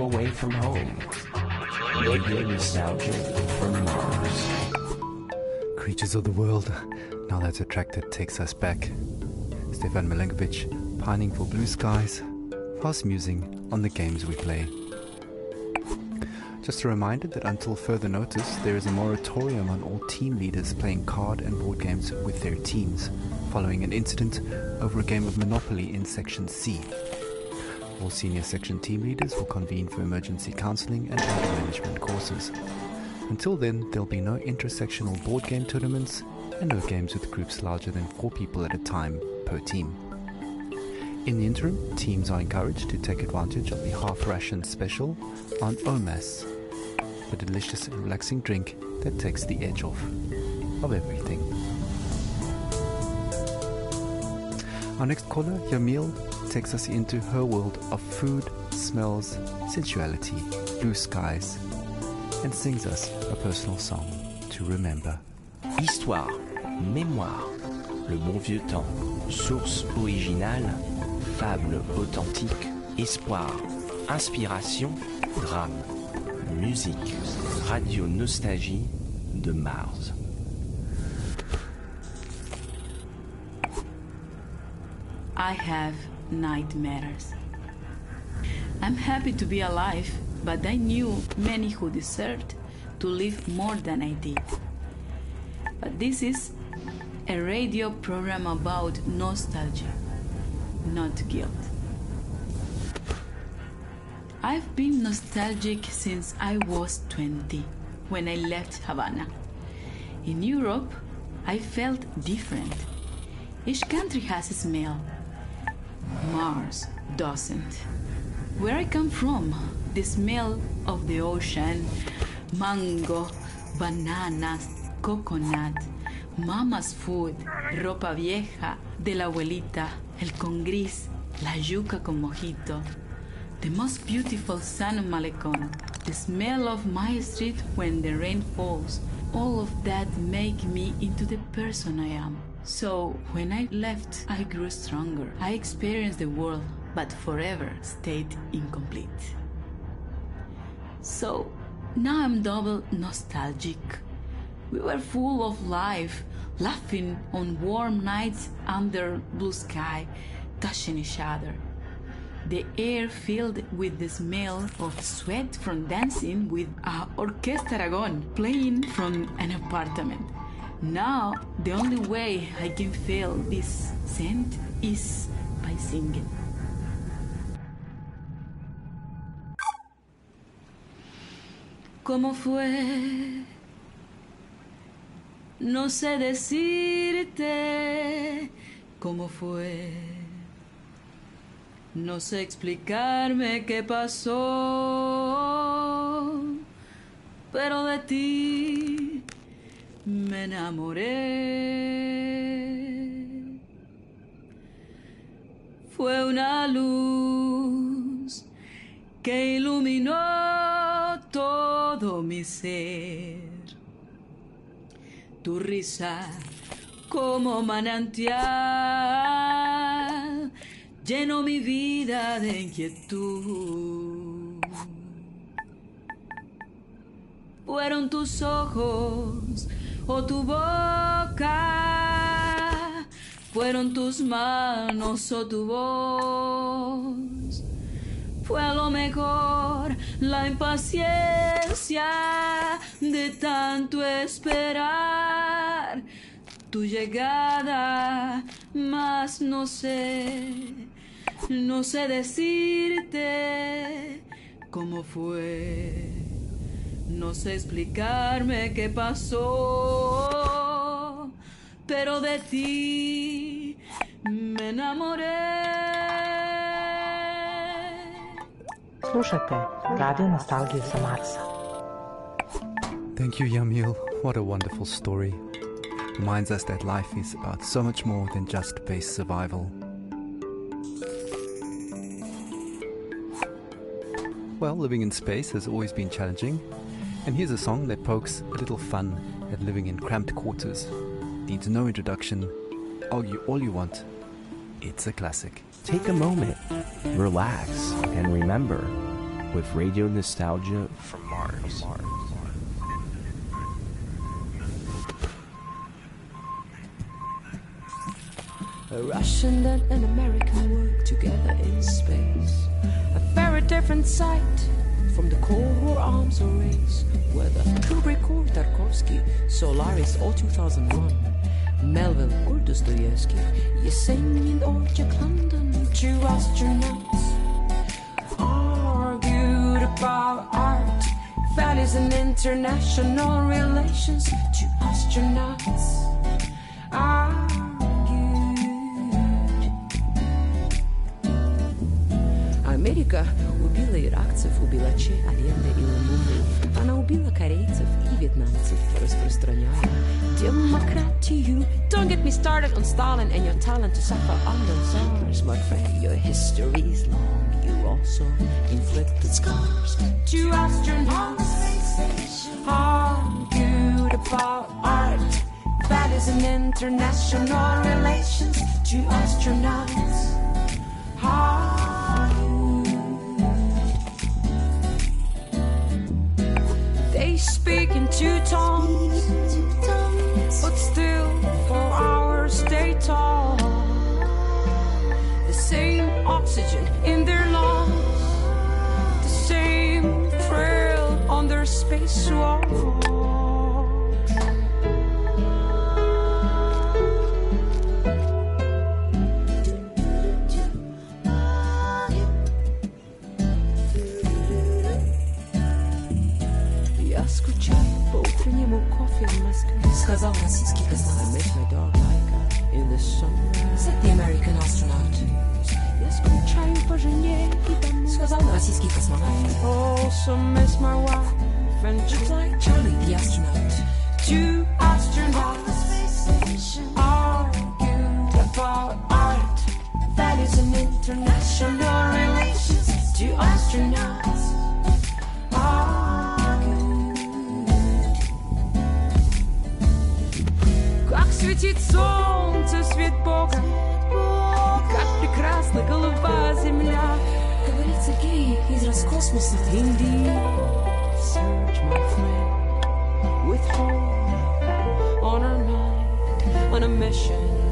away from home. Radio Nostalgia from Mars. Creatures of the world, now that's that Attracted takes us back. Stefan Milinkovic, pining for blue skies, fast musing on the games we play. Just a reminder that until further notice, there is a moratorium on all team leaders playing card and board games with their teams, following an incident over a game of Monopoly in Section C. All senior section team leaders will convene for emergency counseling and anger management courses. Until then, there'll be no intersectional board game tournaments and no games with groups larger than four people at a time per team. In the interim, teams are encouraged to take advantage of the half ration special on OMAS, the delicious and relaxing drink that takes the edge off of everything. Our next caller, Yamil, takes us into her world of food, smells, sensuality, blue skies, and sings us a personal song to remember. Histoire, mémoire, le bon vieux temps, source originale, fable authentique, espoir, inspiration, drame, musique, radio nostalgie de Mars. I have nightmares. I'm happy to be alive, but I knew many who deserved to live more than I did. But this is a radio program about nostalgia, not guilt. I've been nostalgic since I was 20 when I left Havana. In Europe, I felt different. Each country has a smell. Mars doesn't. Where I come from, the smell of the ocean, mango, bananas, coconut, mama's food, ropa vieja, de la abuelita, el congrí, la yuca con mojito, the most beautiful sun on Malecon, the smell of my street when the rain falls, all of that make me into the person I am. So when I left, I grew stronger. I experienced the world, but forever stayed incomplete. So now I'm double nostalgic. We were full of life, laughing on warm nights under blue sky, touching each other. The air filled with the smell of sweat from dancing with a Orquesta Aragon playing from an apartment. Now, the only way I can feel this scent is by singing. ¿Cómo fue? No sé decirte cómo fue. No sé explicarme qué pasó, pero de ti me enamoré. Fue una luz que iluminó todo mi ser. Tu risa como manantial llenó mi vida de inquietud. Fueron tus ojos o tu boca, fueron tus manos o tu voz. Fue a lo mejor la impaciencia de tanto esperar tu llegada, mas no sé, no sé decirte cómo fue. No sé explicarme qué pasó, pero de ti me enamoré. Slušajte Radio Nostalgiju sa Marsa. Thank you, Yamil. What a wonderful story. Reminds us that life is about so much more than just base survival. Well, living in space has always been challenging, and here's a song that pokes a little fun at living in cramped quarters. Needs no introduction. Argue all you want. It's a classic. Take a moment, relax, and remember with radio nostalgia from Mars. A Russian and an American work together in space. A very different sight from the Cold War arms race, whether Kubrick or Tarkovsky, Solaris or 2001, Melville or Dostoevsky, Yesenin or Jack London, two astronauts. Argued about art, values and international relations, two astronauts. Argued. America убила иракцев, убила Че, Аленда и Ламумбу. Она убила корейцев и вьетнамцев, распространяя демократию. Don't get me started on Stalin and your talent to suffer under czars. My friend, your history is long. You also inflicted scars. Two astronauts argued about art, values, and international relations. Two astronauts Two tongues, but still for hours they talk. The same oxygen in their lungs, the same thrill on their spacewalk. And international relations. Two astronauts argued. Как светит солнце, свет Бога, как прекрасна голубая земля. Говорит Сергей из Роскосмоса. Indeed, search, my friend, with hope on our mind, on a mission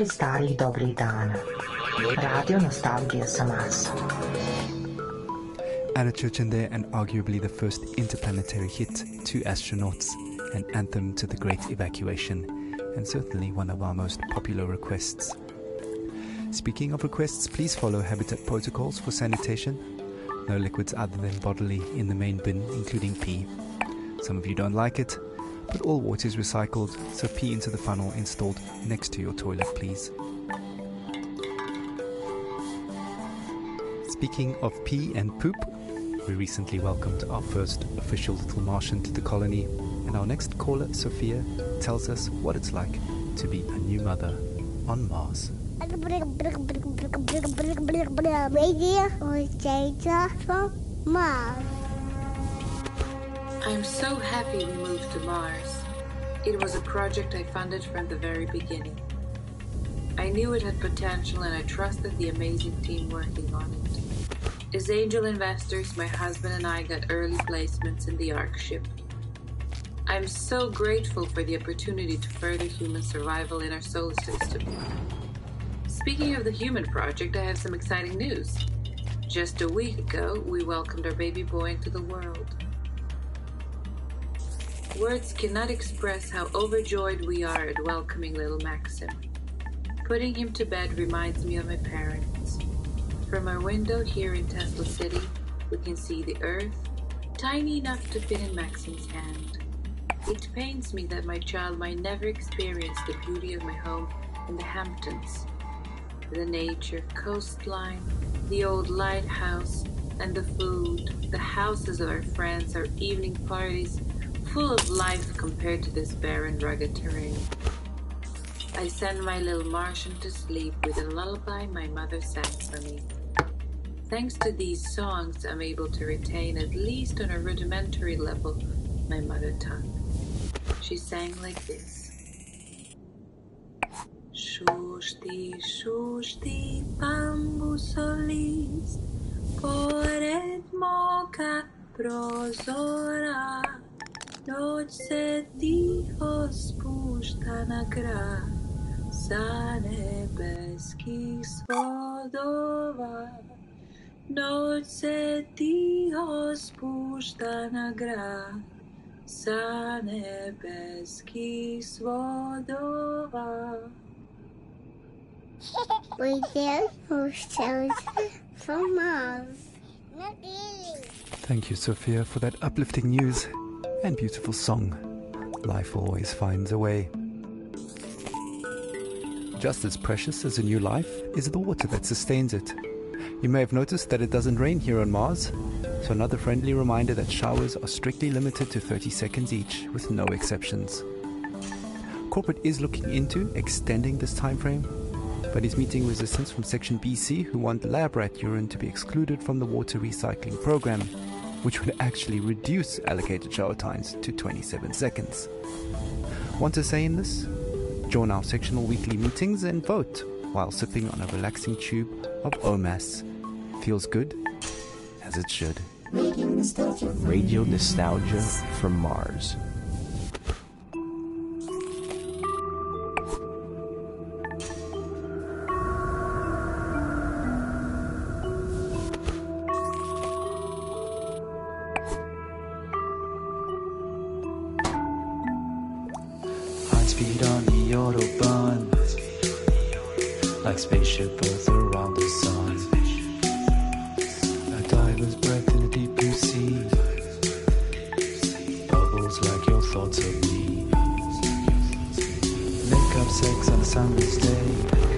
Iz starih dobrih dana. Radio Nostalgija sa Marsa. Anna there and arguably the first interplanetary hit, Two Astronauts, an anthem to the Great Evacuation, and certainly one of our most popular requests. Speaking of requests, please follow Habitat Protocols for sanitation. No liquids other than bodily in the main bin, including pee. Some of you don't like it, but all water is recycled, so pee into the funnel installed next to your toilet, please. Speaking of pee and poop, we recently welcomed our first official little Martian to the colony, and our next caller, Sophia, tells us what it's like to be a new mother on Mars. Radio from Mars. I'm so happy we moved to Mars. It was a project I funded from the very beginning. I knew it had potential and I trusted the amazing team working on it. As angel investors, my husband and I got early placements in the ARC ship. I'm so grateful for the opportunity to further human survival in our solar system. Speaking of the human project, I have some exciting news. Just a week ago, we welcomed our baby boy into the world. Words cannot express how overjoyed we are at welcoming little Maxim. Putting him to bed reminds me of my parents. From our window here in Tesla City, we can see the Earth, tiny enough to fit in Maxim's hand. It pains me that my child might never experience the beauty of my home in the Hamptons. The nature, coastline, the old lighthouse, and the food, the houses of our friends, our evening parties, full of life compared to this barren, rugged terrain. I send my little Martian to sleep with a lullaby my mother sang for me. Thanks to these songs, I'm able to retain, at least on a rudimentary level, my mother tongue. She sang like this. Shushti, shushti, bambusolis, pored moka prozora, noć se tiho spušta na grad, sa nebeskih svodova. Noć se tiho spušta na grad, sa nebeskih svodova. Radio from Mars. Not really. Thank you, Sophia, for that uplifting news and beautiful song. Life always finds a way. Just as precious as a new life is the water that sustains it. You may have noticed that it doesn't rain here on Mars, so another friendly reminder that showers are strictly limited to 30 seconds each, with no exceptions. Corporate is looking into extending this time frame, but is meeting resistance from Section BC who want lab rat urine to be excluded from the water recycling program, which would actually reduce allocated shower times to 27 seconds. Want to say in this? Join our sectional weekly meetings and vote while sipping on a relaxing tube of OMAS. Feels good, as it should. Radio Nostalgia from Mars. Autobahn, like spaceship Earth around the sun. A diver's breath in a deep blue sea, bubbles like your thoughts of me. Make up sex on a sunless day,